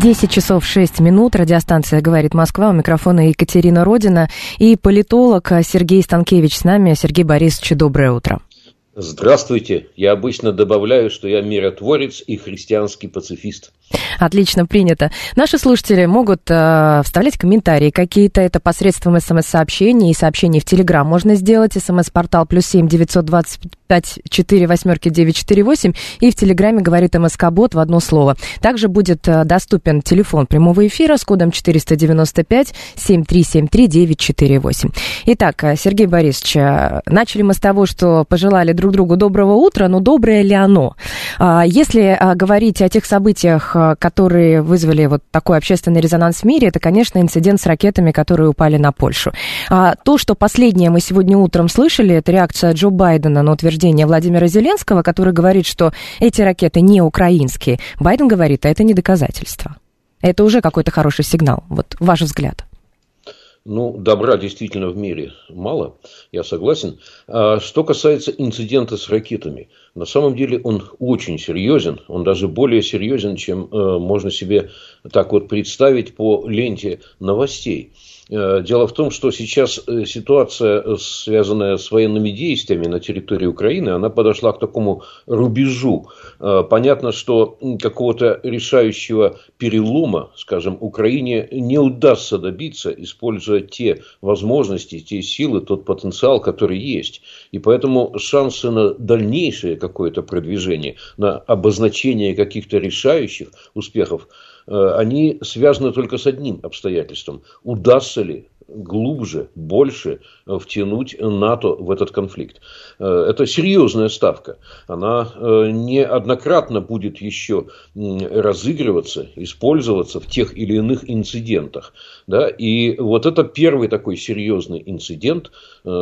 10 часов 6 минут. Радиостанция «Говорит Москва». У микрофона Екатерина Родина и политолог Сергей Станкевич с нами. Сергей Борисович, доброе утро. Здравствуйте. Я обычно добавляю, что я миротворец и христианский пацифист. Отлично, принято. Наши слушатели могут э, вставлять комментарии какие-то. Это посредством смс-сообщений и сообщений в Телеграм можно сделать. СМС-портал плюс семь девятьсот двадцать пять четыре восьмерки девять четыре восемь. И в Телеграме говорит МСК-бот в одно слово. Также будет э, доступен телефон прямого эфира с кодом 495 7373 948. Итак, э, Сергей Борисович, э, начали мы с того, что пожелали друг другу доброго утра, но доброе ли оно? А, если говорить о тех событиях, Э, которые вызвали вот такой общественный резонанс в мире, это, конечно, инцидент с ракетами, которые упали на Польшу. А то, что последнее мы сегодня утром слышали, это реакция Джо Байдена на утверждение Владимира Зеленского, который говорит, что эти ракеты не украинские. Байден говорит, а это не доказательство. Это уже какой-то хороший сигнал. Вот ваш взгляд. Ну, добра действительно в мире мало, я согласен. А что касается инцидента с ракетами, на самом деле он очень серьезен, он даже более серьезен, чем э, можно себе так вот представить по ленте новостей. Э, дело в том, что сейчас э, ситуация, э, связанная с военными действиями на территории Украины, она подошла к такому рубежу. Понятно, что какого-то решающего перелома, скажем, Украине не удастся добиться, используя те возможности, те силы, тот потенциал, который есть. И поэтому шансы на дальнейшее какое-то продвижение, на обозначение каких-то решающих успехов – Э, они связаны только с одним обстоятельством. Удастся ли глубже, больше э, втянуть НАТО в этот конфликт. Э, это серьезная ставка. Она неоднократно будет еще разыгрываться, использоваться в тех или иных инцидентах. Да? И вот это первый такой серьезный инцидент,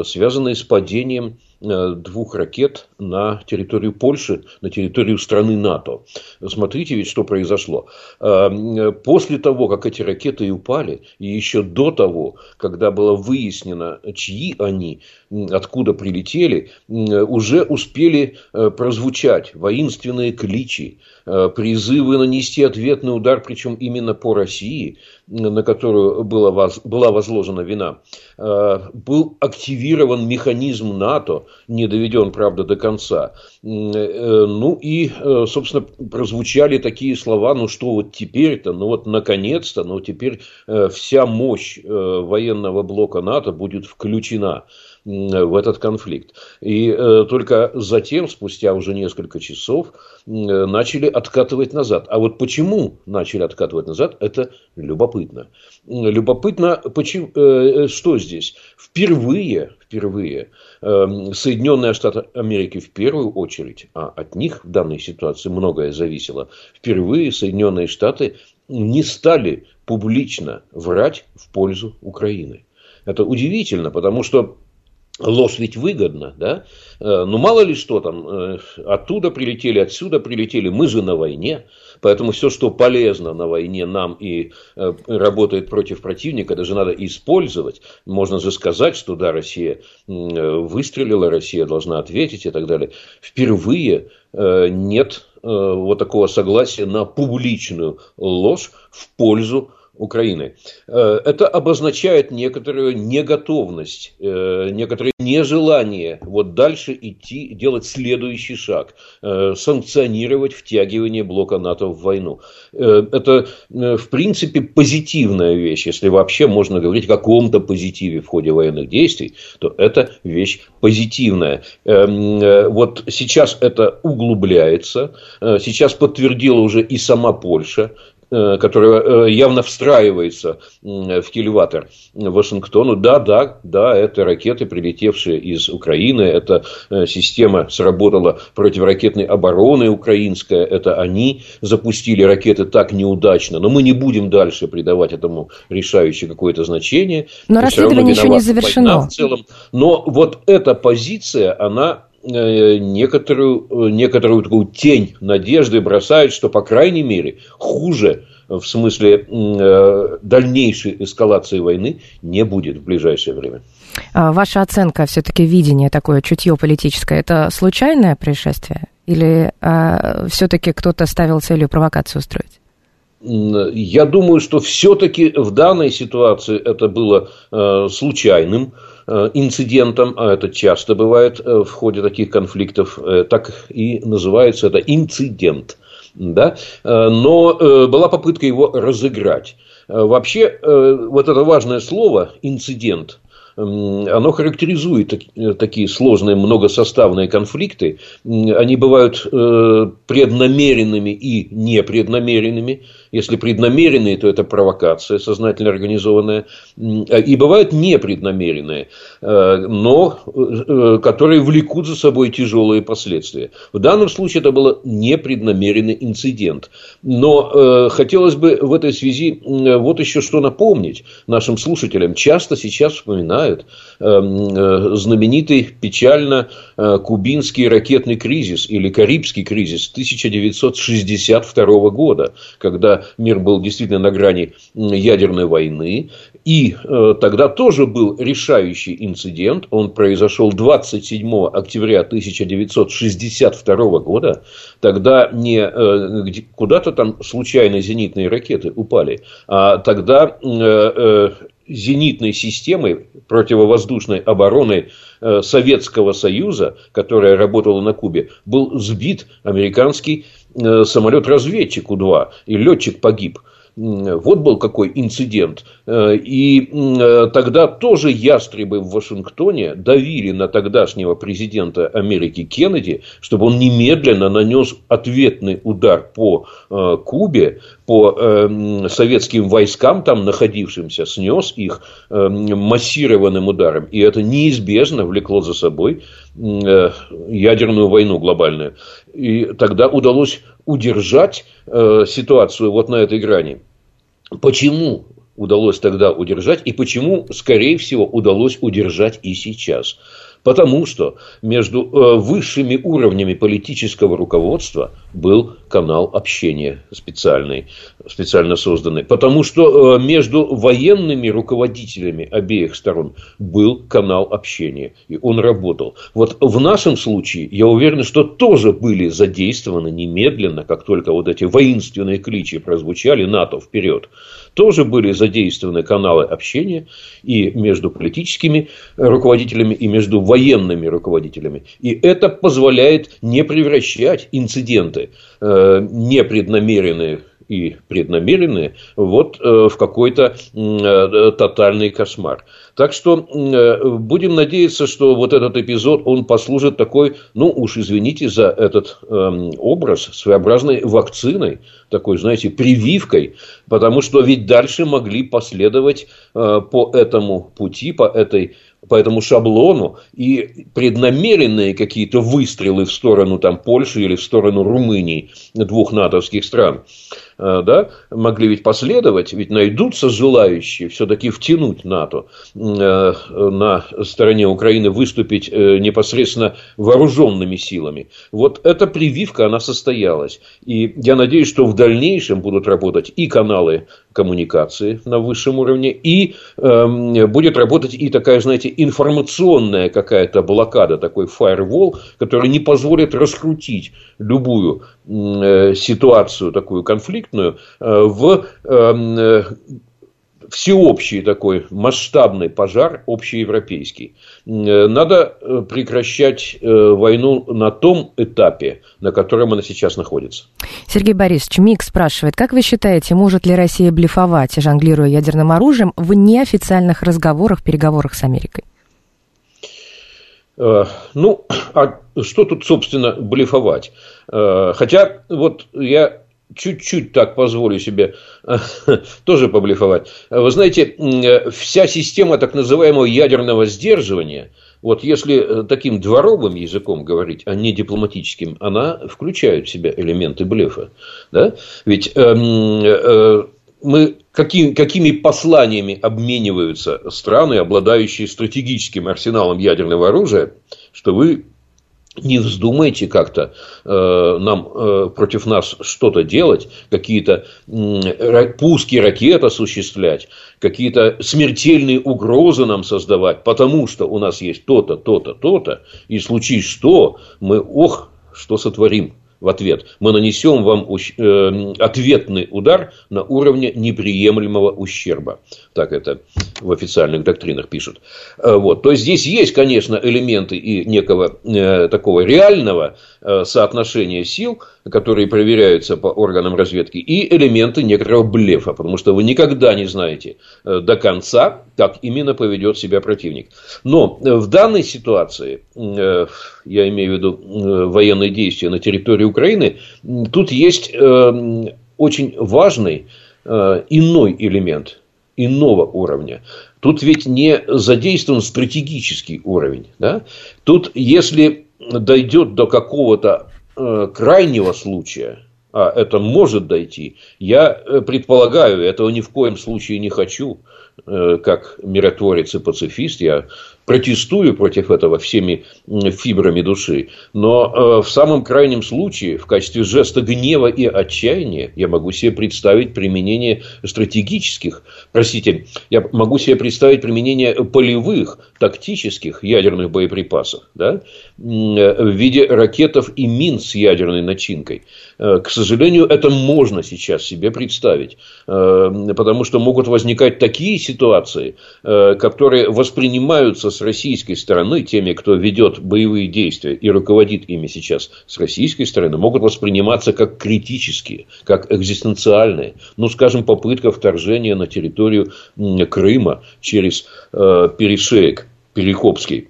связанный с падением Э, двух ракет на территорию Польши, на территорию страны НАТО. Смотрите ведь, что произошло. Э, после того, как эти ракеты упали, и еще до того, когда было выяснено, чьи они, откуда прилетели, уже успели э, прозвучать воинственные кличи, призывы нанести ответный удар, причем именно по России, на которую была, была возложена вина. Был активирован механизм НАТО, не доведен, правда, до конца. Э, ну и, э, собственно, прозвучали такие слова, ну что вот теперь-то, ну вот наконец-то, ну теперь э, вся мощь военного блока НАТО будет включена в этот конфликт. И э, только затем, спустя уже несколько часов, э, начали откатывать назад. А вот почему начали откатывать назад, это любопытно. Любопытно, почему, э, что здесь? Впервые, впервые э, Соединенные Штаты Америки в первую очередь, а от них в данной ситуации многое зависело, впервые Соединенные Штаты не стали публично врать в пользу Украины. Это удивительно, потому что Ложь ведь выгодна, да? Э, ну, мало ли что там, э, оттуда прилетели, отсюда прилетели, мы же на войне. Поэтому все, что полезно на войне нам и э, работает против противника, даже надо использовать. Можно же сказать, что да, Россия выстрелила, Россия должна ответить и так далее. Впервые нет вот такого согласия на публичную ложь в пользу Украины. Э, это обозначает некоторую неготовность, э, некоторое нежелание вот дальше идти, делать следующий шаг, э, санкционировать втягивание блока НАТО в войну. Это, в принципе, позитивная вещь. Если вообще можно говорить о каком-то позитиве в ходе военных действий, то это вещь позитивная. Вот сейчас это углубляется. Сейчас подтвердила уже и сама Польша которая э, явно встраивается в кильватер Вашингтону. Да, да, да, это ракеты, прилетевшие из Украины, это э, система сработала противоракетной обороны украинская, это они запустили ракеты так неудачно, но мы не будем дальше придавать этому решающее какое-то значение. Но расследование еще не завершено. В целом. Но вот эта позиция, она некоторую, некоторую такую тень надежды бросает, что, по крайней мере, хуже в смысле э, дальнейшей эскалации войны не будет в ближайшее время. А ваша оценка, все-таки видение такое, чутье политическое, это случайное происшествие? Или а, все-таки кто-то ставил целью провокацию устроить? Я думаю, что все-таки в данной ситуации это было э, случайным э, инцидентом, а это часто бывает э, в ходе таких конфликтов, э, так и называется это инцидент да, э, но э, была попытка его разыграть. Э, вообще, вот это важное слово «инцидент», оно характеризует такие сложные многосоставные конфликты. Они бывают преднамеренными и непреднамеренными. Если преднамеренные, то это провокация сознательно организованная. И бывают непреднамеренные, э, но э, которые влекут за собой тяжелые последствия. В данном случае это был непреднамеренный инцидент. Но э, хотелось бы в этой связи вот еще что напомнить нашим слушателям. Часто сейчас вспоминают знаменитый печально кубинский ракетный кризис или Карибский кризис 1962 года, когда мир был действительно на грани ядерной войны. И э, тогда тоже был решающий инцидент. Он произошел 27 октября 1962 года. Тогда не э, куда-то там случайно зенитные ракеты упали, а тогда э, зенитной системой противовоздушной обороны Советского Союза, которая работала на Кубе, был сбит американский самолет-разведчик У-2, и летчик погиб. Вот был какой инцидент. Э, и э, тогда тоже ястребы в Вашингтоне давили на тогдашнего президента Америки Кеннеди, чтобы он немедленно нанес ответный удар по Кубе, по советским войскам, там находившимся, снес их массированным ударом. И это неизбежно влекло за собой ядерную войну глобальную. И тогда удалось удержать э, ситуацию вот на этой грани. Почему удалось тогда удержать и почему, скорее всего, удалось удержать и сейчас? Потому что между э, высшими уровнями политического руководства был канал общения специальный, специально созданный. Потому что э, между военными руководителями обеих сторон был канал общения. И он работал. Вот в нашем случае, я уверен, что тоже были задействованы немедленно, как только вот эти воинственные кличи прозвучали, НАТО вперед тоже были задействованы каналы общения и между политическими руководителями, и между военными руководителями. И это позволяет не превращать инциденты э, непреднамеренные и преднамеренные вот э, в какой-то э, тотальный кошмар. Так что э, будем надеяться, что вот этот эпизод, он послужит такой, ну уж извините за этот эм, образ, своеобразной вакциной, такой, знаете, прививкой, потому что ведь дальше могли последовать по этому пути, по этой по этому шаблону. И преднамеренные какие-то выстрелы в сторону там, Польши или в сторону Румынии, двух натовских стран, э, да, могли ведь последовать, ведь найдутся желающие все-таки втянуть НАТО э, на стороне Украины, выступить э, непосредственно вооруженными силами. Вот эта прививка, она состоялась. И я надеюсь, что в дальнейшем будут работать и каналы коммуникации на высшем уровне, и э, будет работать и такая, знаете, информационная какая-то блокада, такой фаервол, который не позволит раскрутить любую ситуацию такую конфликтную э, в эм, э, всеобщий такой масштабный пожар, общеевропейский. Э, надо э, прекращать э, войну на том этапе, на котором она сейчас находится. Сергей Борисович, МИГ спрашивает, как вы считаете, может ли Россия блефовать, жонглируя ядерным оружием, в неофициальных разговорах, переговорах с Америкой? Ну, а что тут, собственно, блефовать? Хотя, вот я чуть-чуть так позволю себе тоже поблефовать. Вы знаете, вся система так называемого ядерного сдерживания, вот если таким дворовым языком говорить, а не дипломатическим, она включает в себя элементы блефа. Да? Ведь э, мы какими, какими посланиями обмениваются страны, обладающие стратегическим арсеналом ядерного оружия, что вы не вздумайте как-то э, нам э, против нас что-то делать, какие-то э, пуски ракет осуществлять, какие-то смертельные угрозы нам создавать, потому что у нас есть то-то, то-то, то-то, и случись что, мы, ох, что сотворим в ответ. Мы нанесем вам э, ответный удар на уровне неприемлемого ущерба. Так это в официальных доктринах пишут. Э, вот. То есть здесь есть, конечно, элементы и некого э, такого реального соотношения сил, которые проверяются по органам разведки, и элементы некоторого блефа, потому что вы никогда не знаете до конца, как именно поведет себя противник. Но в данной ситуации, я имею в виду военные действия на территории Украины, тут есть э, очень важный э, иной элемент иного уровня. Тут ведь не задействован стратегический уровень. Да? Тут, если дойдет до какого-то э, крайнего случая, а это может дойти, я предполагаю, этого ни в коем случае не хочу, как миротворец и пацифист, я протестую против этого всеми фибрами души, но э, в самом крайнем случае, в качестве жеста гнева и отчаяния, я могу себе представить применение стратегических, простите, я могу себе представить применение полевых, тактических ядерных боеприпасов, да, в виде ракетов и мин с ядерной начинкой. Э, к сожалению, это можно сейчас себе представить, э, потому что могут возникать такие ситуации, которые воспринимаются с российской стороны, теми, кто ведет боевые действия и руководит ими сейчас с российской стороны, могут восприниматься как критические, как экзистенциальные. Ну, скажем, попытка вторжения на территорию Крыма через э, перешеек Перекопский.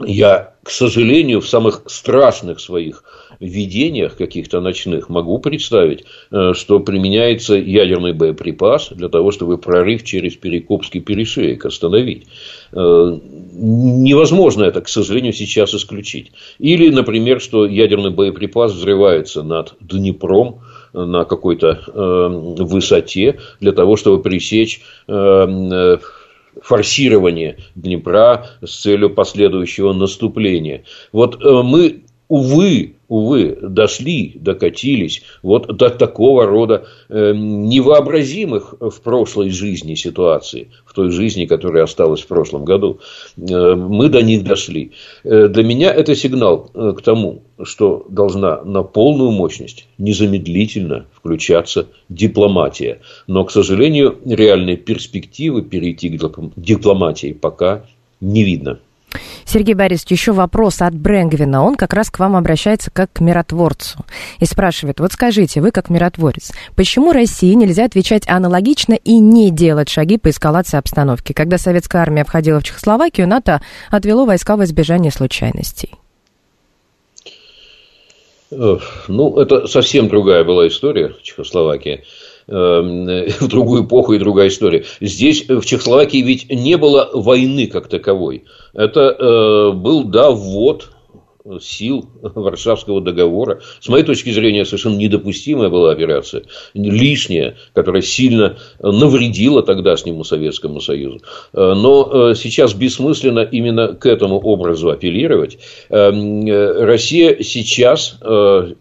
Я, к сожалению, в самых страшных своих видениях каких-то ночных могу представить, э, что применяется ядерный боеприпас для того, чтобы прорыв через Перекопский перешеек остановить. Э, невозможно это, к сожалению, сейчас исключить. Или, например, что ядерный боеприпас взрывается над Днепром, на какой-то э, высоте для того, чтобы пресечь форсирование Днепра с целью последующего наступления. Вот мы увы, увы, дошли, докатились вот до такого рода э, невообразимых в прошлой жизни ситуаций, в той жизни, которая осталась в прошлом году. Э, мы до них дошли. Э, для меня это сигнал э, к тому, что должна на полную мощность незамедлительно включаться дипломатия. Но, к сожалению, реальной перспективы перейти к дипломатии пока не видно. Сергей Борисович, еще вопрос от Брэнгвина. Он как раз к вам обращается как к миротворцу и спрашивает, вот скажите, вы как миротворец, почему России нельзя отвечать аналогично и не делать шаги по эскалации обстановки? Когда советская армия входила в Чехословакию, НАТО отвело войска в избежание случайностей. Ну, это совсем другая была история Чехословакии. Эм, в другую эпоху и другая история. Здесь, в Чехословакии, ведь не было войны как таковой. Это э, был, да, ввод сил Варшавского договора. С моей точки зрения, совершенно недопустимая была операция. Лишняя, которая сильно навредила тогдашнему Советскому Союзу. Э, но э, сейчас бессмысленно именно к этому образу апеллировать. Эм, Россия сейчас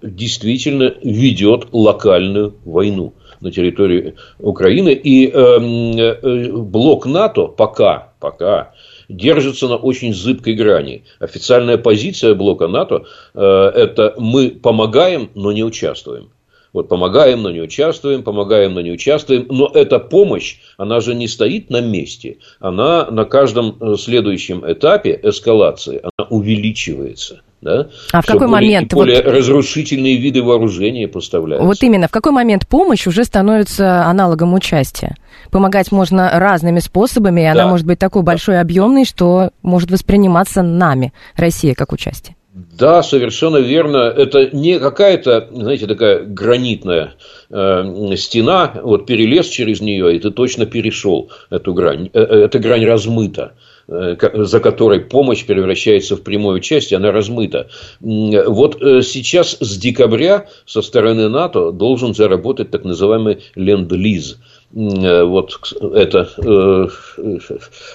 действительно ведет локальную войну на территории Украины. И эм, э, блок НАТО пока, пока держится на очень зыбкой грани. Официальная позиция блока НАТО э, – это мы помогаем, но не участвуем. Вот помогаем, но не участвуем, помогаем, но не участвуем. Но эта помощь, она же не стоит на месте. Она на каждом э, следующем этапе эскалации, она увеличивается. Да? А в какой более, момент? Более вот, разрушительные виды вооружения поставляются. Вот именно, в какой момент помощь уже становится аналогом участия? Помогать можно разными способами, и да. она может быть такой большой, объемной, что может восприниматься нами, Россия, как участие. Да, совершенно верно. Это не какая-то, знаете, такая гранитная э, стена, вот перелез через нее, и ты точно перешел эту грань. Э, э эта грань размыта за которой помощь превращается в прямое участие, она размыта. Вот э, сейчас с декабря со стороны НАТО должен заработать так называемый ленд-лиз – Э, вот это, э,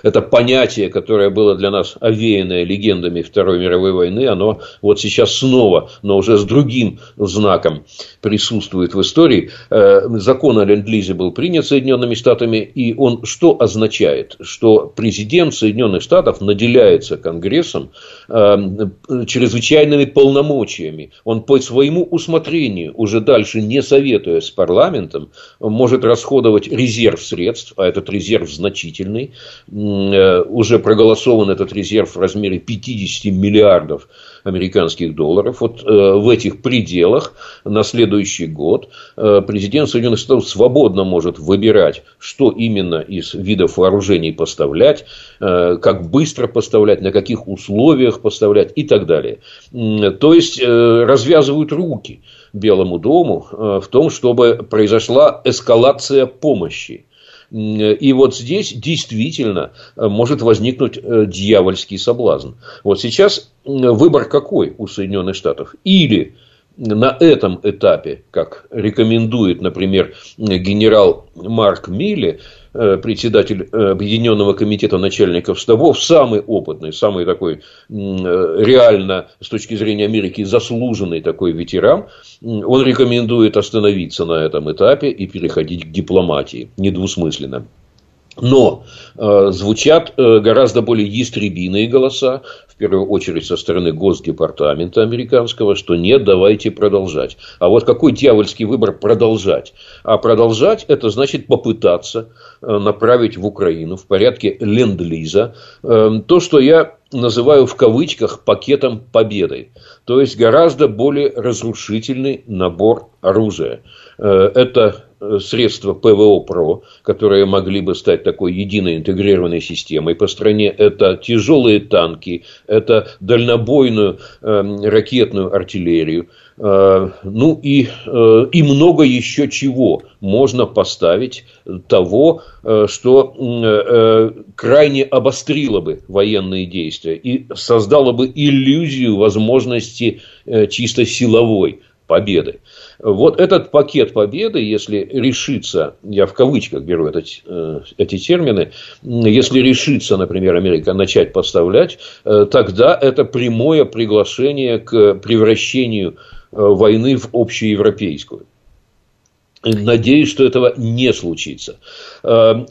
это понятие, которое было для нас овеянное легендами Второй мировой войны, оно вот сейчас снова, но уже с другим знаком присутствует в истории. Э, закон о ленд-лизе был принят Соединенными Штатами, и он что означает? Что президент Соединенных Штатов наделяется Конгрессом чрезвычайными полномочиями. Он по своему усмотрению, уже дальше не советуя с парламентом, может расходовать резерв средств, а этот резерв значительный, э, уже проголосован этот резерв в размере 50 миллиардов американских долларов. Вот э, в этих пределах на следующий год э, президент Соединенных Штатов свободно может выбирать, что именно из видов вооружений поставлять, как быстро поставлять, на каких условиях поставлять и так далее. То есть развязывают руки Белому дому в том, чтобы произошла эскалация помощи. И вот здесь действительно может возникнуть э, дьявольский соблазн. Вот сейчас выбор какой у Соединенных Штатов? Или на этом этапе, как рекомендует, например, генерал Марк Милли, Э, председатель э, Объединенного комитета начальников штабов, самый опытный, самый такой э, реально с точки зрения Америки заслуженный такой ветеран, он рекомендует остановиться на этом этапе и переходить к дипломатии, недвусмысленно. Но э, звучат э, гораздо более ястребиные голоса, в первую очередь со стороны Госдепартамента американского, что нет, давайте продолжать. А вот какой дьявольский выбор продолжать? А продолжать это значит попытаться э, направить в Украину в порядке ленд-лиза э, то, что я называю в кавычках пакетом победы. То есть гораздо более разрушительный набор оружия. Э, это средства ПВО ПРО, которые могли бы стать такой единой интегрированной системой по стране. Это тяжелые танки, это дальнобойную э, ракетную артиллерию. Э, ну и, э, и много еще чего можно поставить того, э, что э, крайне обострило бы военные действия и создало бы иллюзию возможности э, чисто силовой победы. Вот этот пакет победы, если решится, я в кавычках беру это, э, эти термины, если решится, например, Америка начать поставлять, э, тогда это прямое приглашение к превращению э, войны в общеевропейскую. Надеюсь, что этого не случится.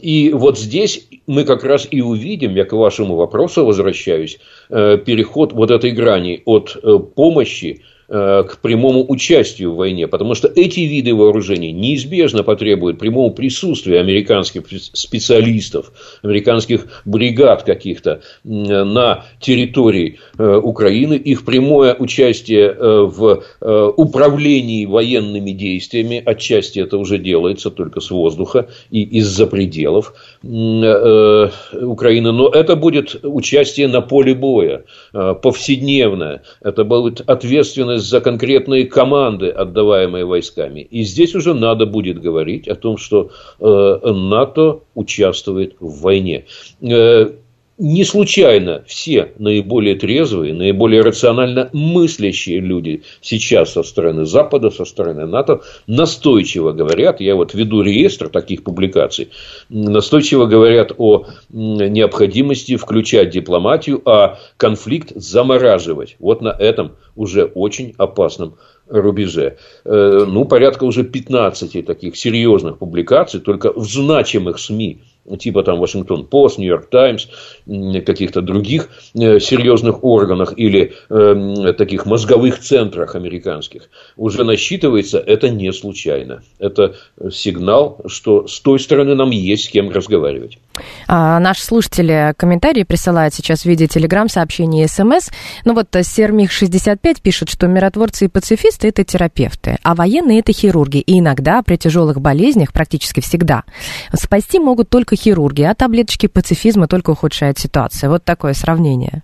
И вот здесь мы как раз и увидим, я к вашему вопросу возвращаюсь, переход вот этой грани от помощи к прямому участию в войне, потому что эти виды вооружений неизбежно потребуют прямого присутствия американских специалистов, американских бригад каких-то на территории э, Украины, их прямое участие э, в управлении военными действиями, отчасти это уже делается только с воздуха и из-за пределов Украины, но это будет участие на поле боя, повседневное, это будет ответственность за конкретные команды, отдаваемые войсками. И здесь уже надо будет говорить о том, что э, НАТО участвует в войне. Э, не случайно все наиболее трезвые, наиболее рационально мыслящие люди сейчас со стороны Запада, со стороны НАТО настойчиво говорят, я вот веду реестр таких публикаций, настойчиво говорят о необходимости включать дипломатию, а конфликт замораживать. Вот на этом уже очень опасном рубеже. Э, ну, порядка уже 15 таких серьезных публикаций, только в значимых СМИ типа там Вашингтон Пост, Нью-Йорк Таймс, каких-то других э, серьезных органах или э, таких мозговых центрах американских, уже насчитывается, это не случайно. Это сигнал, что с той стороны нам есть с кем разговаривать. А, наши слушатели комментарии присылают сейчас в виде телеграм-сообщений и смс. Ну вот э, Сермих65 пишет, что миротворцы и пацифисты – это терапевты, а военные – это хирурги. И иногда при тяжелых болезнях, практически всегда, спасти могут только хирурги, а таблеточки пацифизма только ухудшают ситуацию. Вот такое сравнение.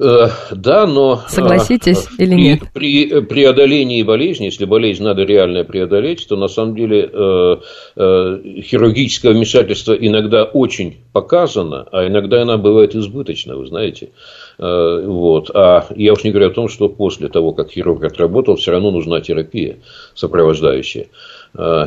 Э, да, но... Согласитесь э, или при, нет? При преодолении болезни, если болезнь надо реально преодолеть, то на самом деле э, э, хирургическое вмешательство иногда очень показано, а иногда она бывает избыточна, вы знаете. Э, вот. А я уж не говорю о том, что после того, как хирург отработал, все равно нужна терапия сопровождающая. А,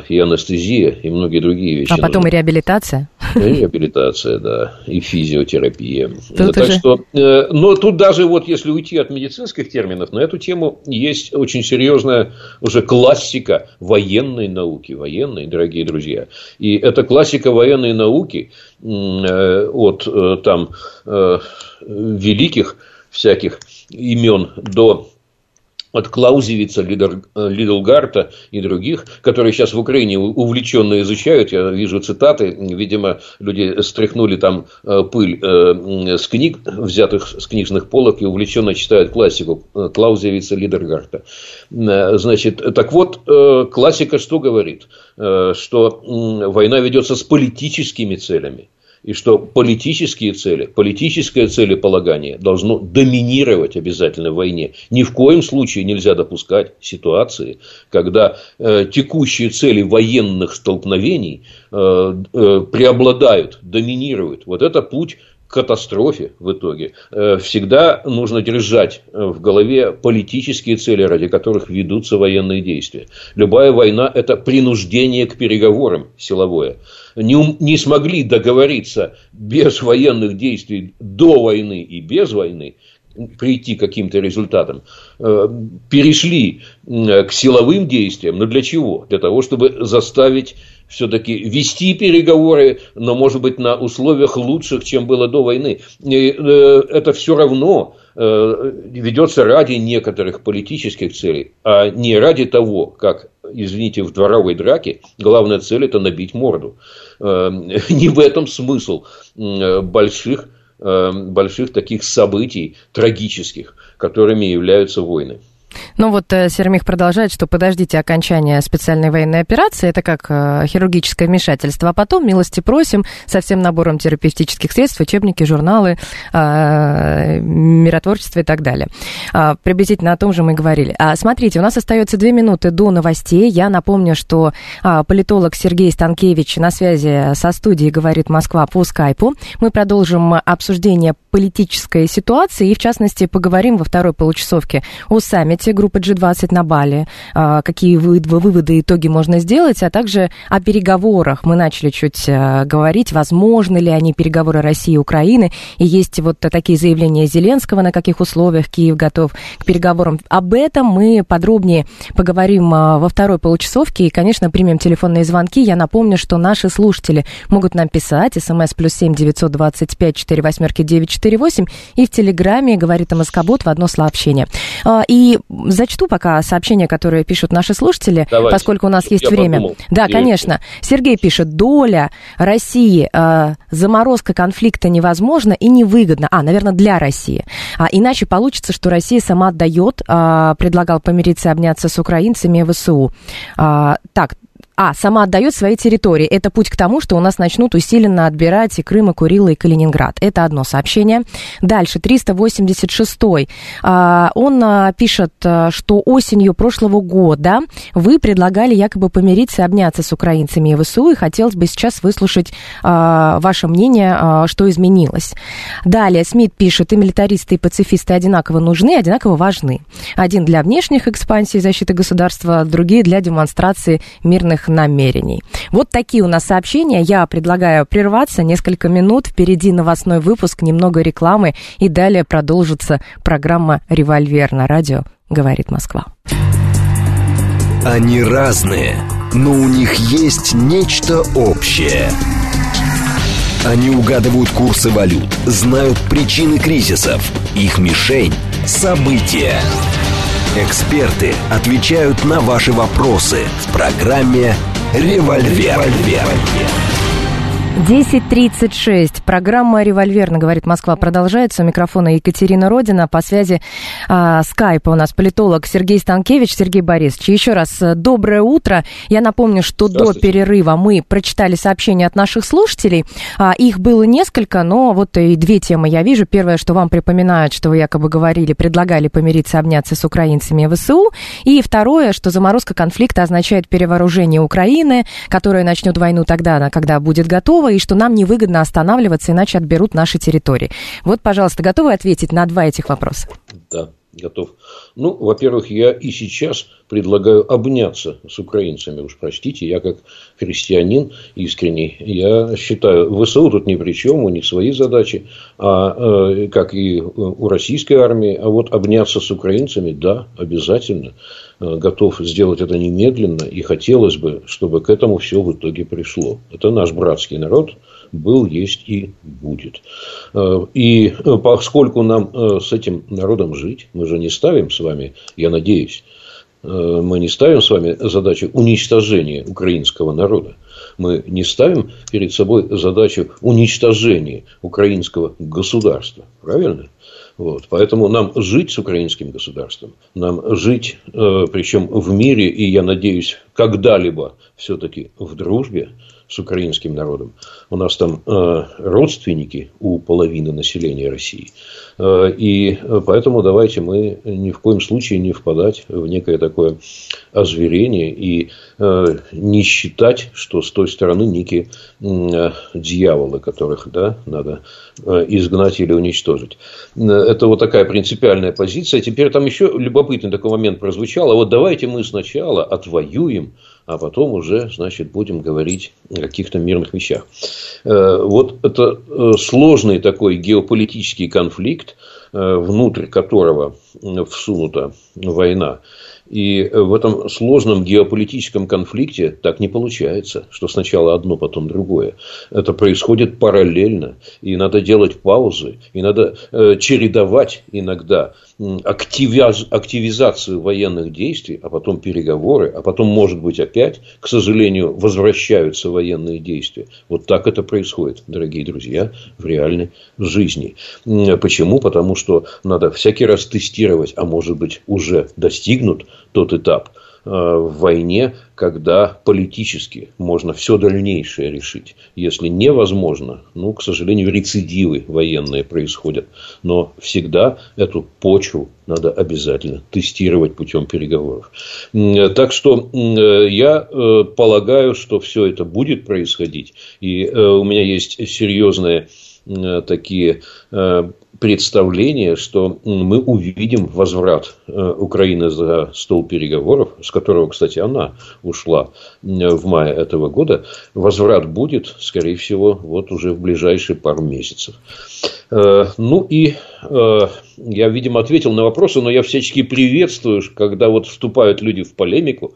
и анестезия, и многие другие вещи. А потом нужны. и реабилитация? И реабилитация, да, и физиотерапия. Тут так уже... что, э, но тут даже вот если уйти от медицинских терминов, на эту тему есть очень серьезная уже классика военной науки, военной, дорогие друзья. И эта классика военной науки э, от э, там великих всяких имен до от Клаузевица, Лидлгарта и других, которые сейчас в Украине увлеченно изучают. Я вижу цитаты, видимо, люди стряхнули там э, пыль э, с книг, взятых с книжных полок, и увлеченно читают классику э, Клаузевица, Лидергарта. Значит, так вот, классика что говорит? Что война ведется с политическими целями и что политические цели, политическое целеполагание должно доминировать обязательно в войне. Ни в коем случае нельзя допускать ситуации, когда э, текущие цели военных столкновений э, э, преобладают, доминируют. Вот это путь катастрофе в итоге. Э, всегда нужно держать в голове политические цели, ради которых ведутся военные действия. Любая война – это принуждение к переговорам силовое не, не смогли договориться без военных действий до войны и без войны, прийти к каким-то результатам, э, перешли к силовым действиям. Но для чего? Для того, чтобы заставить все-таки вести переговоры, но, может быть, на условиях лучших, чем было до войны. И э, это все равно э, ведется ради некоторых политических целей, а не ради того, как, извините, в дворовой драке главная цель – это набить морду. Э, не в этом смысл больших, больших таких событий трагических, которыми являются войны. Ну вот э, Сермих продолжает, что подождите окончания специальной военной операции, это как э, хирургическое вмешательство, а потом милости просим со всем набором терапевтических средств, учебники, журналы, э, миротворчество и так далее. А, приблизительно о том же мы говорили. А, смотрите, у нас остается две минуты до новостей. Я напомню, что а, политолог Сергей Станкевич на связи со студией «Говорит Москва» по скайпу. Мы продолжим обсуждение политической ситуации и, в частности, поговорим во второй получасовке о саммите группы G20 на Бали, а, какие выводы, и итоги можно сделать, а также о переговорах. Мы начали чуть а, говорить, возможны ли они переговоры России и Украины, и есть вот такие заявления Зеленского, на каких условиях Киев готов к переговорам. Об этом мы подробнее поговорим а, во второй получасовке, и, конечно, примем телефонные звонки. Я напомню, что наши слушатели могут нам писать, смс плюс семь девятьсот двадцать пять четыре восьмерки девять 948 и в Телеграме говорит МСК-бот в одно слово-общение. А, и зачту пока сообщения, которые пишут наши слушатели, Давайте. поскольку у нас есть Я время. Подумал. Да, есть. конечно. Сергей пишет, доля России, э, заморозка конфликта невозможна и невыгодна. А, наверное, для России. А, иначе получится, что Россия сама отдает, э, предлагал помириться и обняться с украинцами ВСУ. Э, так, а, сама отдает свои территории. Это путь к тому, что у нас начнут усиленно отбирать и Крым, и Курила, и Калининград. Это одно сообщение. Дальше, 386-й. А, он а, пишет, а, что осенью прошлого года вы предлагали якобы помириться и обняться с украинцами и ВСУ, и хотелось бы сейчас выслушать ваше мнение, что изменилось. Далее, Смит пишет, и милитаристы, и пацифисты одинаково нужны, одинаково важны. Один для внешних экспансий защиты государства, другие для демонстрации мирных намерений. Вот такие у нас сообщения. Я предлагаю прерваться несколько минут. Впереди новостной выпуск, немного рекламы, и далее продолжится программа «Револьвер» на радио «Говорит Москва». Они разные, но у них есть нечто общее. Они угадывают курсы валют, знают причины кризисов. Их мишень – события. Эксперты отвечают на ваши вопросы в программе «Револьвер». 10.36. Программа «Револьверно», говорит Москва, продолжается. У микрофона Екатерина Родина. По связи а, скайпа у нас политолог Сергей Станкевич. Сергей Борисович, еще раз э, доброе утро. Я напомню, что до перерыва мы прочитали сообщения от наших слушателей. А, их было несколько, но вот и две темы я вижу. Первое, что вам припоминают, что вы якобы говорили, предлагали помириться, обняться с украинцами в ВСУ. И второе, что заморозка конфликта означает перевооружение Украины, которая начнет войну тогда, когда будет готова и что нам невыгодно останавливаться, иначе отберут наши территории. Вот, пожалуйста, готовы ответить на два этих вопроса? Да, готов. Ну, во-первых, я и сейчас предлагаю обняться с украинцами. Уж простите, я как христианин искренний, я считаю, ВСУ тут ни при чем, у них свои задачи, а э, как и у российской армии. А вот обняться с украинцами, да, обязательно. Э, готов сделать это немедленно, и хотелось бы, чтобы к этому все в итоге пришло. Это наш братский народ, был, есть и будет. Э, и э, поскольку нам с этим народом жить, мы же не ставим с вами, я надеюсь, мы не ставим с вами задачу уничтожения украинского народа. Мы не ставим перед собой задачу уничтожения украинского государства. Правильно? Вот. Поэтому нам жить с украинским государством, нам жить, э, причем в мире, и я надеюсь, когда-либо все-таки в дружбе с украинским народом. У нас там э, родственники у половины населения России. Э, и поэтому давайте мы ни в коем случае не впадать в некое такое озверение и э, не считать, что с той стороны некие э, дьяволы, которых да, надо э, изгнать или уничтожить. Это вот такая принципиальная позиция. Теперь там еще любопытный такой момент прозвучал. А вот давайте мы сначала отвоюем, а потом уже, значит, будем говорить о каких-то мирных вещах. Вот это сложный такой геополитический конфликт, внутрь которого всунута война. И в этом сложном геополитическом конфликте так не получается, что сначала одно, потом другое. Это происходит параллельно. И надо делать паузы, и надо э, чередовать иногда активиз, активизацию военных действий, а потом переговоры, а потом, может быть, опять, к сожалению, возвращаются военные действия. Вот так это происходит, дорогие друзья, в реальной жизни. Почему? Потому что надо всякий раз тестировать, а может быть, уже достигнут тот этап в войне, когда политически можно все дальнейшее решить. Если невозможно, ну, к сожалению, рецидивы военные происходят. Но всегда эту почву надо обязательно тестировать путем переговоров. Так что э, я э, полагаю, что все это будет происходить. И у меня есть серьезные такие представление, что мы увидим возврат э, Украины за стол переговоров, с которого, кстати, она ушла в мае этого года. Возврат будет, скорее всего, вот уже в ближайшие пару месяцев. Э, ну и э, я, видимо, ответил на вопросы, но я всячески приветствую, когда вот вступают люди в полемику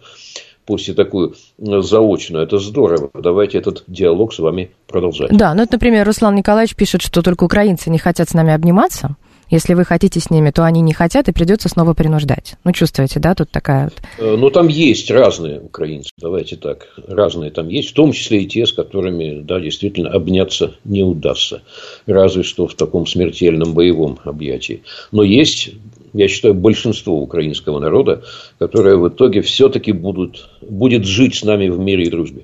пусть и такую э, заочную. Это здорово. Давайте этот диалог с вами продолжать. Да, ну, это, например, Руслан Николаевич пишет, что только украинцы не хотят с нами обниматься. Если вы хотите с ними, то они не хотят, и придется снова принуждать. Ну, чувствуете, да, тут такая вот... Э, ну, там есть разные украинцы, давайте так. Разные там есть, в том числе и те, с которыми, да, действительно обняться не удастся. Разве что в таком смертельном боевом объятии. Но есть я считаю, большинство украинского народа, которое в итоге все-таки будут, будет жить с нами в мире и дружбе.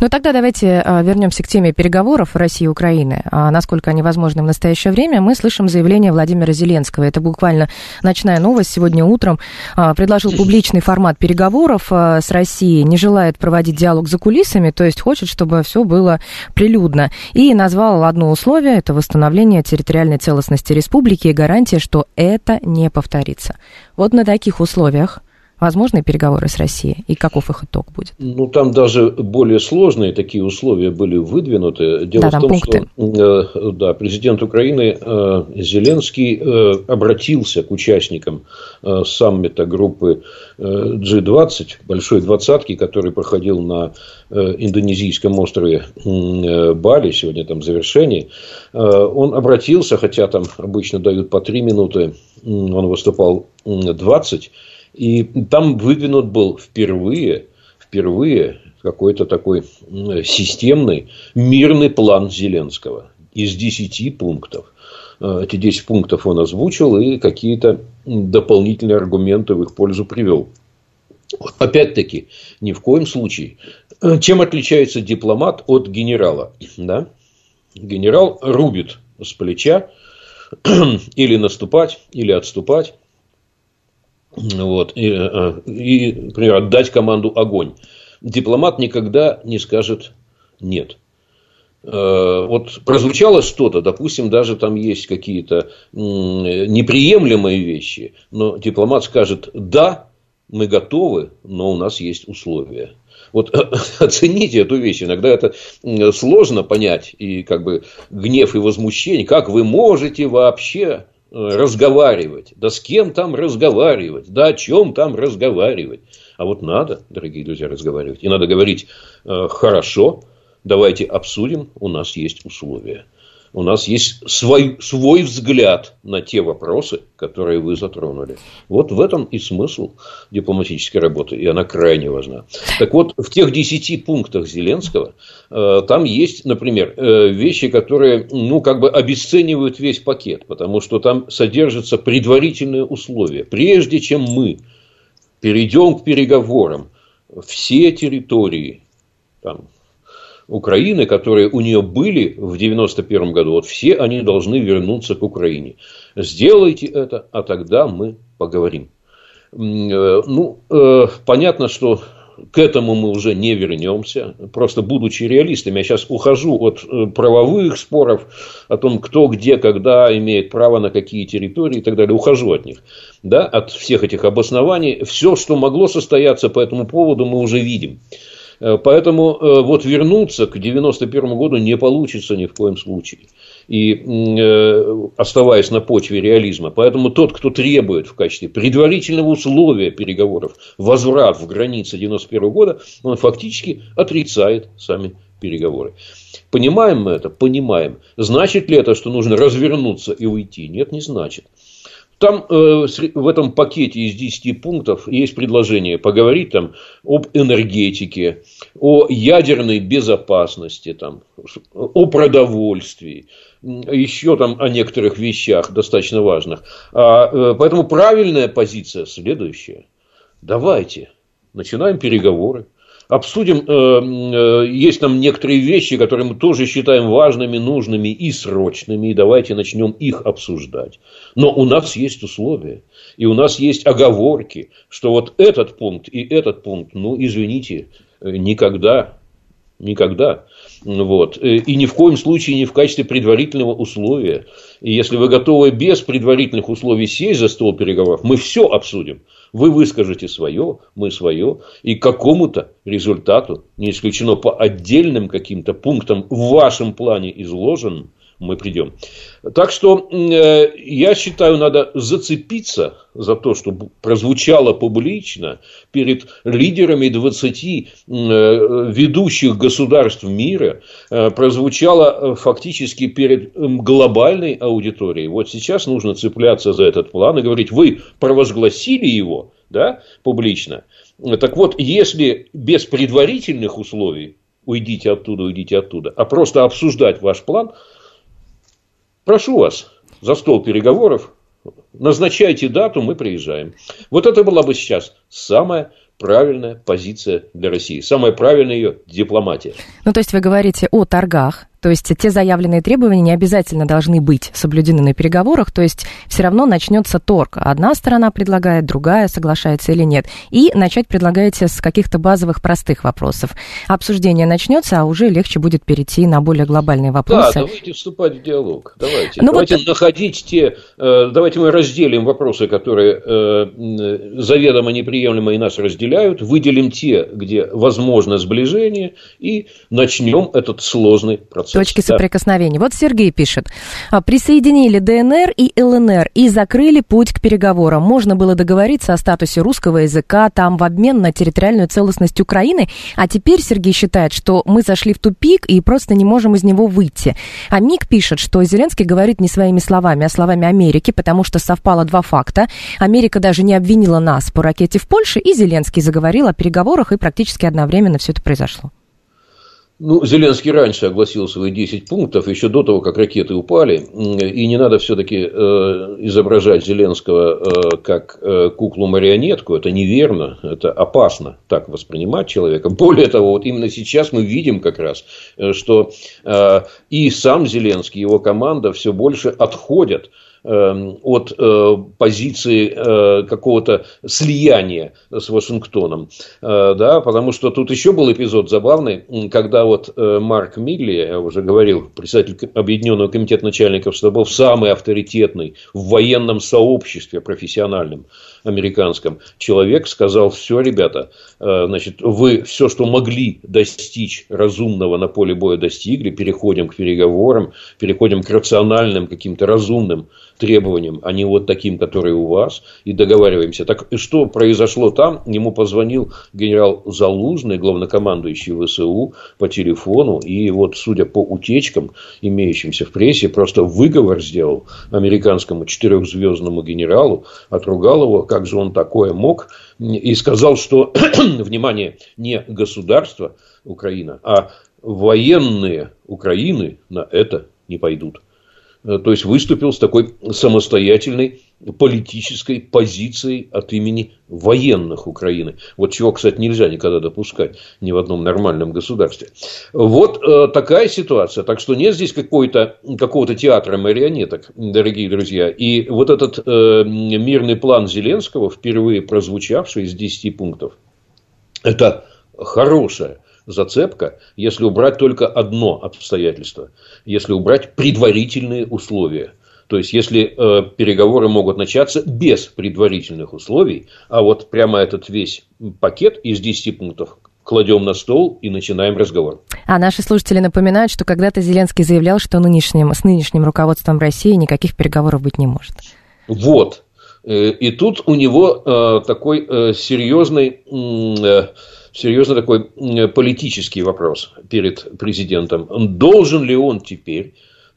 Ну тогда давайте а, вернемся к теме переговоров России и Украины. А насколько они возможны в настоящее время, мы слышим заявление Владимира Зеленского. Это буквально ночная новость. Сегодня утром а, предложил публичный формат переговоров с Россией, не желает проводить диалог за кулисами, то есть хочет, чтобы все было прилюдно. И назвал одно условие, это восстановление территориальной целостности республики и гарантия, что это не повторится. Вот на таких условиях возможные переговоры с Россией и каков их итог будет? Ну, там даже более сложные такие условия были выдвинуты. Дело да, в том, пункты. что э, да, президент Украины э, Зеленский э, обратился к участникам саммита группы G20, большой двадцатки, который проходил на индонезийском острове Бали, сегодня там завершение. Он обратился, хотя там обычно дают по три минуты, он выступал 20 и там выдвинут был впервые, впервые какой-то такой системный мирный план Зеленского из 10 пунктов. Э, эти 10 пунктов он озвучил и какие-то дополнительные аргументы в их пользу привел. Опять-таки, ни в коем случае. Э, чем отличается дипломат от генерала? Да? Генерал рубит с плеча или наступать, или отступать. Вот, и, э, и, например, отдать команду огонь. Дипломат никогда не скажет нет. Э, вот прозвучало что-то, допустим, даже там есть какие-то неприемлемые вещи, но дипломат скажет «да, мы готовы, но у нас есть условия». Вот оцените эту вещь. Иногда это сложно понять. И как бы гнев и возмущение. Как вы можете вообще э, разговаривать? Да с кем там разговаривать? Да о чем там разговаривать? А вот надо, дорогие друзья, разговаривать. И надо говорить э, хорошо, давайте обсудим, у нас есть условия. У нас есть свой, свой взгляд на те вопросы, которые вы затронули. Вот в этом и смысл дипломатической работы, и она крайне важна. Так вот, в тех десяти пунктах Зеленского э, там есть, например, э, вещи, которые, ну, как бы обесценивают весь пакет, потому что там содержатся предварительные условия. Прежде чем мы перейдем к переговорам, все территории, там, Украины, которые у нее были в 1991 году, вот все они должны вернуться к Украине. Сделайте это, а тогда мы поговорим. Э, ну, э, понятно, что к этому мы уже не вернемся. Просто будучи реалистами, я сейчас ухожу от э, правовых споров о том, кто, где, когда имеет право на какие территории и так далее. Ухожу от них. Да, от всех этих обоснований. Все, что могло состояться по этому поводу, мы уже видим. Э, поэтому э, вот вернуться к 91 году не получится ни в коем случае. И э, оставаясь на почве реализма. Поэтому тот, кто требует в качестве предварительного условия переговоров возврат в границы 91 года, он фактически отрицает сами переговоры. Понимаем мы это? Понимаем. Значит ли это, что нужно развернуться и уйти? Нет, не значит. Там э, в этом пакете из 10 пунктов есть предложение поговорить там об энергетике, о ядерной безопасности, там, о продовольствии, еще там о некоторых вещах достаточно важных. А, э, поэтому правильная позиция следующая. Давайте, начинаем переговоры обсудим, э, э, есть там некоторые вещи, которые мы тоже считаем важными, нужными и срочными, и давайте начнем их обсуждать. Но у нас есть условия, и у нас есть оговорки, что вот этот пункт и этот пункт, ну, извините, э, никогда, никогда. Вот. И ни в коем случае не в качестве предварительного условия. И если вы готовы без предварительных условий сесть за стол переговоров, мы все обсудим. Вы выскажете свое, мы свое, и к какому-то результату, не исключено по отдельным каким-то пунктам в вашем плане изложенным, мы придем. Так что э, я считаю, надо зацепиться за то, что прозвучало публично перед лидерами 20 э, ведущих государств мира, э, прозвучало фактически перед глобальной аудиторией. Вот сейчас нужно цепляться за этот план и говорить, вы провозгласили его да, публично. Так вот, если без предварительных условий уйдите оттуда, уйдите оттуда, а просто обсуждать ваш план – Прошу вас за стол переговоров, назначайте дату, мы приезжаем. Вот это была бы сейчас самая правильная позиция для России, самая правильная ее дипломатия. Ну, то есть вы говорите о торгах, то есть те заявленные требования не обязательно должны быть соблюдены на переговорах, то есть все равно начнется торг. Одна сторона предлагает, другая соглашается или нет. И начать предлагаете с каких-то базовых простых вопросов. Обсуждение начнется, а уже легче будет перейти на более глобальные вопросы. Да, давайте вступать в диалог. Давайте. Ну, давайте вот... находить те... Э, давайте мы разделим вопросы, которые э, заведомо неприемлемо и нас разделяют, выделим те, где возможно сближение, и начнем этот сложный процесс точки да. соприкосновения. Вот Сергей пишет. «А, присоединили ДНР и ЛНР и закрыли путь к переговорам. Можно было договориться о статусе русского языка там в обмен на территориальную целостность Украины. А теперь Сергей считает, что мы зашли в тупик и просто не можем из него выйти. А Ник пишет, что Зеленский говорит не своими словами, а словами Америки, потому что совпало два факта. Америка даже не обвинила нас по ракете в Польше, и Зеленский заговорил о переговорах, и практически одновременно все это произошло. Ну, Зеленский раньше огласил свои 10 пунктов, еще до того, как ракеты упали. И не надо все-таки э, изображать Зеленского э, как э, куклу-марионетку. Это неверно, это опасно так воспринимать человека. Более того, вот именно сейчас мы видим как раз, э, что э, и сам Зеленский, его команда все больше отходят от э, позиции э, какого-то слияния с Вашингтоном. Э, да, потому что тут еще был эпизод забавный, когда вот Марк Милли, я уже говорил, председатель Объединенного комитета начальников штабов, самый авторитетный в военном сообществе профессиональном американском человек, сказал, все, ребята, значит, вы все, что могли достичь разумного на поле боя, достигли, переходим к переговорам, переходим к рациональным, каким-то разумным требованиям, а не вот таким, которые у вас, и договариваемся. Так что произошло там? Ему позвонил генерал Залужный, главнокомандующий ВСУ, по телефону, и вот, судя по утечкам, имеющимся в прессе, просто выговор сделал американскому четырехзвездному генералу, отругал его, как же он такое мог, и сказал, что, внимание, не государство Украина, а военные Украины на это не пойдут. Э, то есть выступил с такой самостоятельной политической позицией от имени военных Украины. Вот чего, кстати, нельзя никогда допускать ни в одном нормальном государстве. Вот э, такая ситуация. Так что нет здесь какого-то какого театра марионеток, дорогие друзья. И вот этот э, мирный план Зеленского, впервые прозвучавший из 10 пунктов, это хорошая зацепка, если убрать только одно обстоятельство, если убрать предварительные условия. То есть, если э, переговоры могут начаться без предварительных условий, а вот прямо этот весь пакет из 10 пунктов кладем на стол и начинаем разговор. А наши слушатели напоминают, что когда-то Зеленский заявлял, что нынешним, с нынешним руководством России никаких переговоров быть не может. Вот. Э, и тут у него э, такой э, серьезный серьезно такой политический вопрос перед президентом. Должен ли он теперь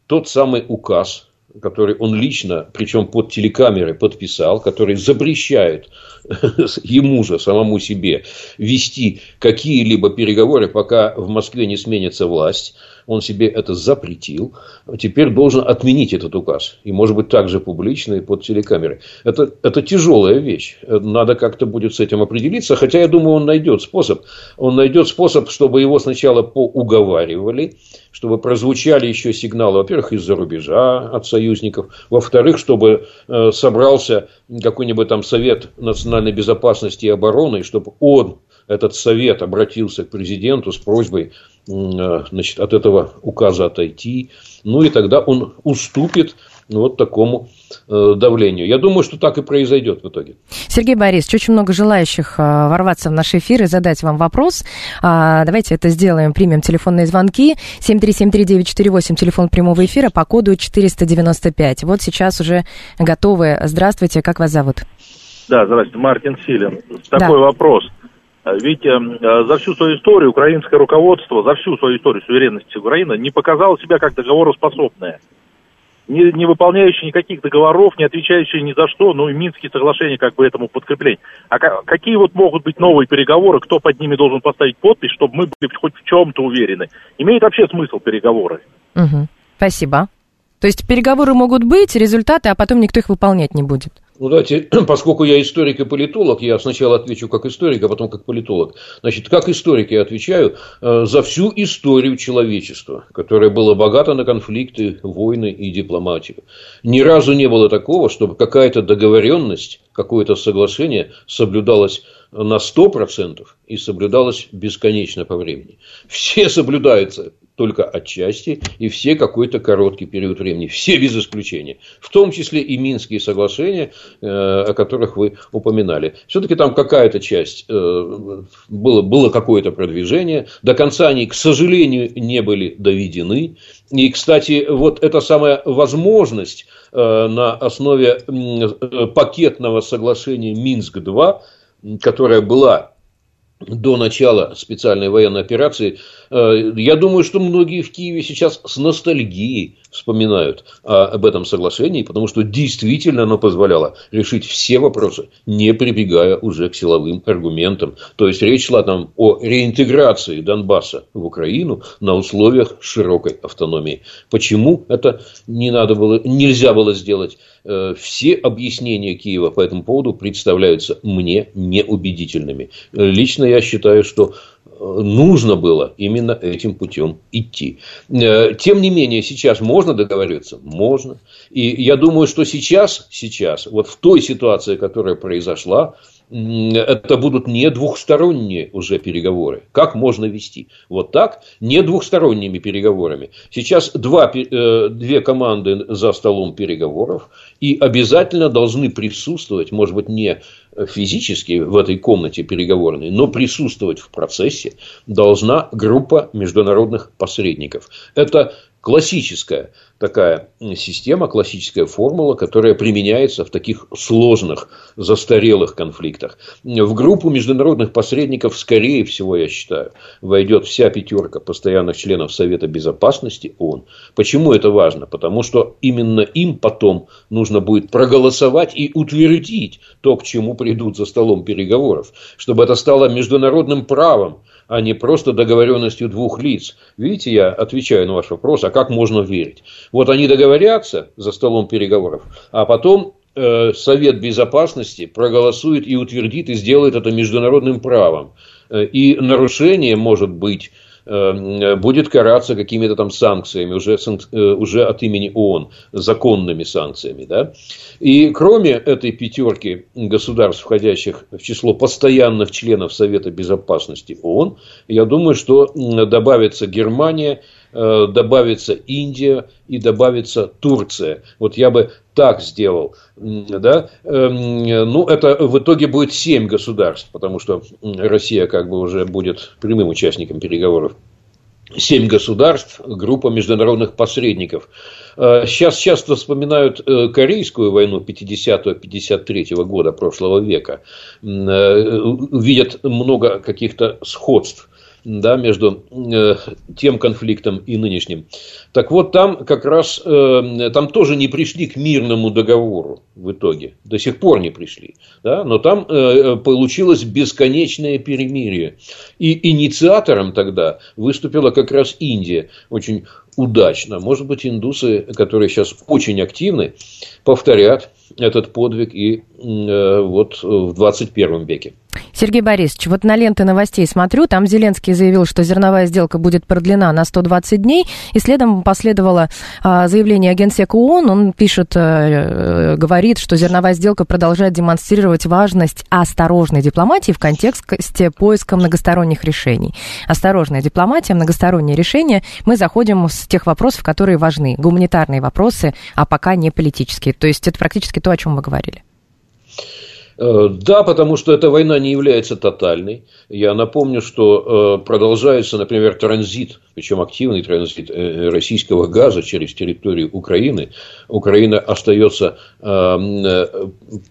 тот самый указ, который он лично, причем под телекамерой подписал, который запрещает ему же, самому себе, вести какие-либо переговоры, пока в Москве не сменится власть, он себе это запретил, теперь должен отменить этот указ. И, может быть, также публично и под телекамерой. Это, это тяжелая вещь. Надо как-то будет с этим определиться. Хотя, я думаю, он найдет способ. Он найдет способ, чтобы его сначала поуговаривали, чтобы прозвучали еще сигналы, во-первых, из-за рубежа от союзников, во-вторых, чтобы э, собрался какой-нибудь там совет национальной безопасности и обороны, чтобы он этот совет обратился к президенту с просьбой значит, от этого указа отойти. Ну и тогда он уступит вот такому э, давлению. Я думаю, что так и произойдет в итоге. Сергей Борисович, очень много желающих э, ворваться в наш эфир и задать вам вопрос. А, давайте это сделаем. Примем телефонные звонки. 7373948, телефон прямого эфира по коду 495. Вот сейчас уже готовы. Здравствуйте, как вас зовут? Да, здравствуйте, Мартин Силин. Такой да. вопрос. А ведь эм, э, за всю свою историю украинское руководство, за всю свою историю суверенности Украины не показало себя как договороспособное. Не, не выполняющие никаких договоров, не отвечающие ни за что, ну и Минские соглашения как бы этому подкрепление. А какие вот могут быть новые переговоры, кто под ними должен поставить подпись, чтобы мы были хоть в чем-то уверены? Имеет вообще смысл переговоры? Угу. Спасибо. То есть переговоры могут быть, результаты, а потом никто их выполнять не будет. Ну, давайте, поскольку я историк и политолог, я сначала отвечу как историк, а потом как политолог. Значит, как историк я отвечаю э, за всю историю человечества, которая была богата на конфликты, войны и дипломатию. Ни разу не было такого, чтобы какая-то договоренность, какое-то соглашение соблюдалось на 100% и соблюдалось бесконечно по времени. Все соблюдаются только отчасти, и все какой-то короткий период времени. Все без исключения. В том числе и Минские соглашения, э, о которых вы упоминали. Все-таки там какая-то часть, э, было, было какое-то продвижение. До конца они, к сожалению, не были доведены. И, кстати, вот эта самая возможность э, на основе пакетного соглашения Минск-2, которая была до начала специальной военной операции, э, я думаю, что многие в Киеве сейчас с ностальгией вспоминают об этом соглашении, потому что действительно оно позволяло решить все вопросы, не прибегая уже к силовым аргументам. То есть речь шла там о реинтеграции Донбасса в Украину на условиях широкой автономии. Почему это не надо было, нельзя было сделать? Э, все объяснения Киева по этому поводу представляются мне неубедительными. Лично я считаю, что нужно было именно этим путем идти. Э, тем не менее, сейчас можно договориться? Можно. И я думаю, что сейчас, сейчас, вот в той ситуации, которая произошла, это будут не двухсторонние уже переговоры. Как можно вести? Вот так, не двухсторонними переговорами. Сейчас два, э, две команды за столом переговоров и обязательно должны присутствовать, может быть, не физически в этой комнате переговорной, но присутствовать в процессе должна группа международных посредников. Это классическая такая система, классическая формула, которая применяется в таких сложных, застарелых конфликтах. В группу международных посредников, скорее всего, я считаю, войдет вся пятерка постоянных членов Совета Безопасности ООН. Почему это важно? Потому что именно им потом нужно будет проголосовать и утвердить то, к чему придут за столом переговоров, чтобы это стало международным правом, а не просто договоренностью двух лиц. Видите, я отвечаю на ваш вопрос, а как можно верить? Вот они договорятся за столом переговоров, а потом э, Совет Безопасности проголосует и утвердит и сделает это международным правом. Э, и нарушение может быть будет караться какими-то там санкциями, уже, э, уже от имени ООН, законными санкциями. Да? И кроме этой пятерки государств, входящих в число постоянных членов Совета Безопасности ООН, я думаю, что добавится Германия, э, добавится Индия и добавится Турция. Вот я бы так сделал. Да? Эм, ну, это в итоге будет семь государств, потому что Россия как бы уже будет прямым участником переговоров. Семь государств, группа международных посредников. Э, сейчас часто вспоминают э, Корейскую войну 50-53 года прошлого века. Э, видят много каких-то сходств да, между э, тем конфликтом и нынешним. Так вот, там как раз, э, там тоже не пришли к мирному договору в итоге. До сих пор не пришли. Да? Но там э, получилось бесконечное перемирие. И инициатором тогда выступила как раз Индия. Очень удачно. Может быть, индусы, которые сейчас очень активны, повторят этот подвиг и э, вот в 21 веке. Сергей Борисович, вот на ленты новостей смотрю, там Зеленский заявил, что зерновая сделка будет продлена на 120 дней, и следом последовало а, заявление Генсека ООН, он пишет, а, говорит, что зерновая сделка продолжает демонстрировать важность осторожной дипломатии в контексте поиска многосторонних решений. Осторожная дипломатия, многосторонние решения, мы заходим с тех вопросов, которые важны, гуманитарные вопросы, а пока не политические. То есть это практически то, о чем вы говорили. Э, да, потому что эта война не является тотальной. Я напомню, что э, продолжается, например, транзит, причем активный транзит э, российского газа через территорию Украины. Украина остается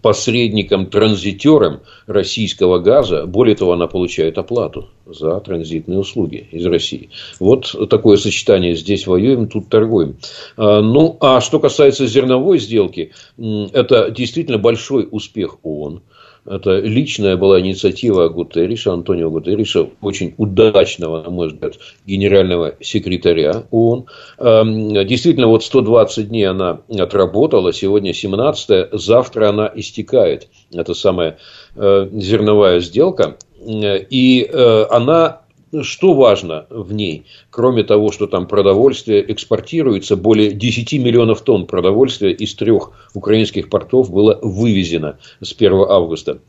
посредником, транзитером российского газа. Более того, она получает оплату за транзитные услуги из России. Вот такое сочетание. Здесь воюем, тут торгуем. Ну, а что касается зерновой сделки, это действительно большой успех ООН. Это личная была инициатива Гутерриша, Антонио Гутерриша, очень удачного, на мой взгляд, генерального секретаря ООН. Эм, действительно, вот 120 дней она отработала, сегодня 17 завтра она истекает. Это самая э, зерновая сделка. И э, она что важно в ней? Кроме того, что там продовольствие экспортируется, более 10 миллионов тонн продовольствия из трех украинских портов было вывезено с 1 августа.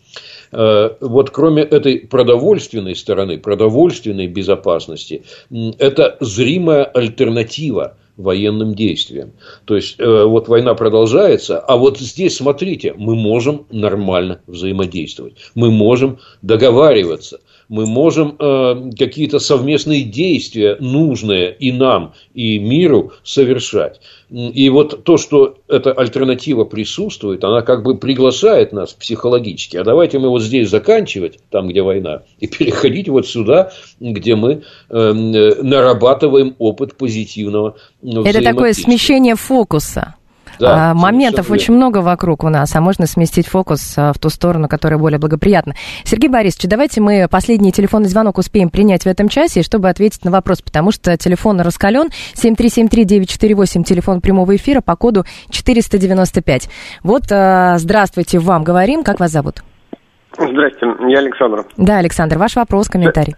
вот кроме этой продовольственной стороны, продовольственной безопасности, это зримая альтернатива военным действиям. То есть, э, вот война продолжается, а вот здесь, смотрите, мы можем нормально взаимодействовать, мы можем договариваться, мы можем э, какие-то совместные действия, нужные и нам, и миру, совершать. И вот то, что эта альтернатива присутствует, она как бы приглашает нас психологически. А давайте мы вот здесь заканчивать, там, где война, и переходить вот сюда, где мы э, нарабатываем опыт позитивного Это такое смещение фокуса. Да, а, моментов очень много вокруг у нас, а можно сместить фокус а, в ту сторону, которая более благоприятна. Сергей Борисович, давайте мы последний телефонный звонок успеем принять в этом часе, чтобы ответить на вопрос, потому что телефон раскален. 7373948, телефон прямого эфира по коду 495. Вот, а, здравствуйте, вам говорим. Как вас зовут? Здрасте, я Александр. Да, Александр, ваш вопрос, комментарий.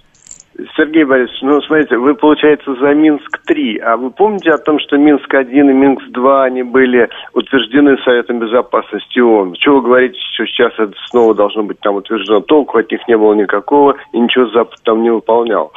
Сергей Борисович, ну, смотрите, вы, получается, за Минск-3, а вы помните о том, что Минск-1 и Минск-2, они были утверждены Советом Безопасности ООН? Чего вы говорите, что сейчас это снова должно быть там утверждено? Толку от них не было никакого, и ничего Запад там не выполнял.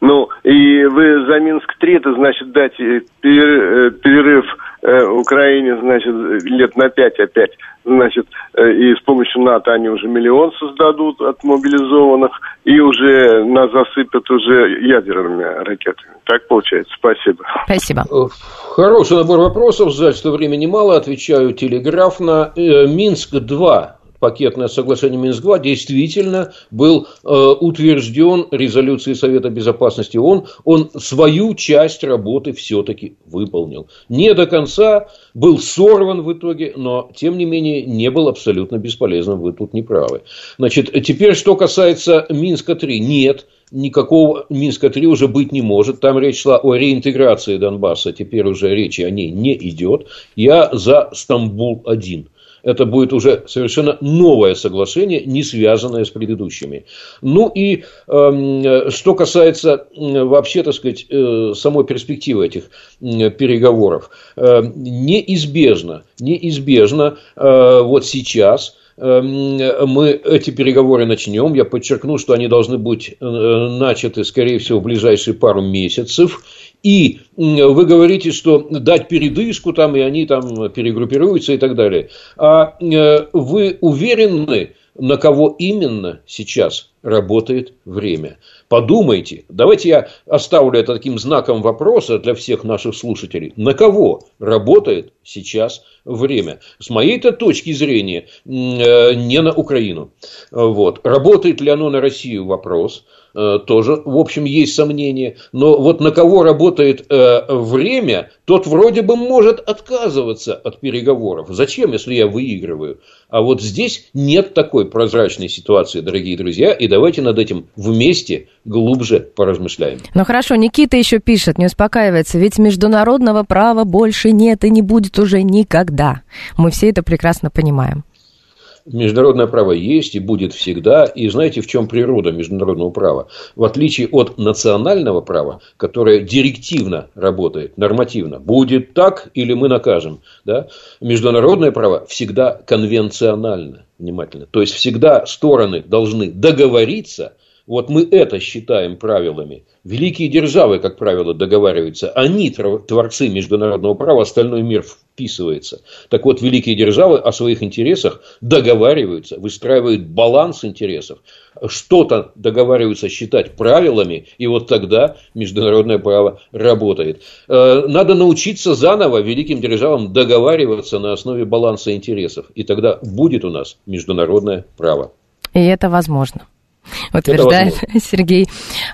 Ну, и вы за Минск-3, это значит дать э, перерыв э, Украине, значит, лет на пять опять, значит, э, и с помощью НАТО они уже миллион создадут от мобилизованных, и уже нас засыпят уже ядерными ракетами. Так получается. Спасибо. Спасибо. Э, хороший набор вопросов. Жаль, что времени мало. Отвечаю телеграфно. Э, Минск-2 пакетное соглашение Минск-2 действительно был э, утвержден резолюцией Совета Безопасности ООН. Он свою часть работы все-таки выполнил. Не до конца, был сорван в итоге, но, тем не менее, не был абсолютно бесполезным. Вы тут не правы. Значит, теперь, что касается Минска-3. Нет, никакого Минска-3 уже быть не может. Там речь шла о реинтеграции Донбасса. Теперь уже речи о ней не идет. Я за Стамбул-1 это будет уже совершенно новое соглашение, не связанное с предыдущими. Ну и э, что касается вообще, так сказать, э, самой перспективы этих э, переговоров, э, неизбежно, неизбежно э, вот сейчас мы эти переговоры начнем. Я подчеркну, что они должны быть э, начаты, скорее всего, в ближайшие пару месяцев. И вы говорите, что дать передышку там, и они там перегруппируются и так далее. А э, вы уверены, на кого именно сейчас работает время? Подумайте, давайте я оставлю это таким знаком вопроса для всех наших слушателей. На кого работает сейчас время? С моей-то точки зрения, э, не на Украину. Вот. Работает ли оно на Россию? Вопрос. Э, тоже, в общем, есть сомнения. Но вот на кого работает э, время, тот вроде бы может отказываться от переговоров. Зачем, если я выигрываю? А вот здесь нет такой прозрачной ситуации, дорогие друзья, и давайте над этим вместе глубже поразмышляем. Ну хорошо, Никита еще пишет, не успокаивается, ведь международного права больше нет и не будет уже никогда. Мы все это прекрасно понимаем. Международное право есть и будет всегда. И знаете, в чем природа международного права? В отличие от национального права, которое директивно работает, нормативно, будет так или мы накажем. Да? Международное право всегда конвенционально, внимательно. То есть, всегда стороны должны договориться – вот мы это считаем правилами. Великие державы, как правило, договариваются. Они творцы международного права, остальной мир вписывается. Так вот, великие державы о своих интересах договариваются, выстраивают баланс интересов. Что-то договариваются считать правилами, и вот тогда международное право работает. Э, надо научиться заново великим державам договариваться на основе баланса интересов. И тогда будет у нас международное право. И это возможно утверждает Сергей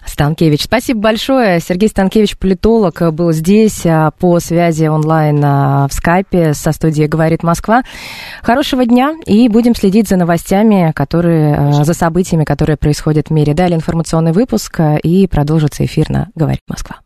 Станкевич. Спасибо большое. Сергей Станкевич, политолог, был здесь а, по связи онлайн а, в скайпе со студией «Говорит Москва». Хорошего дня и будем следить за новостями, которые, а, за событиями, которые происходят в мире. Далее информационный выпуск и продолжится эфир на «Говорит Москва».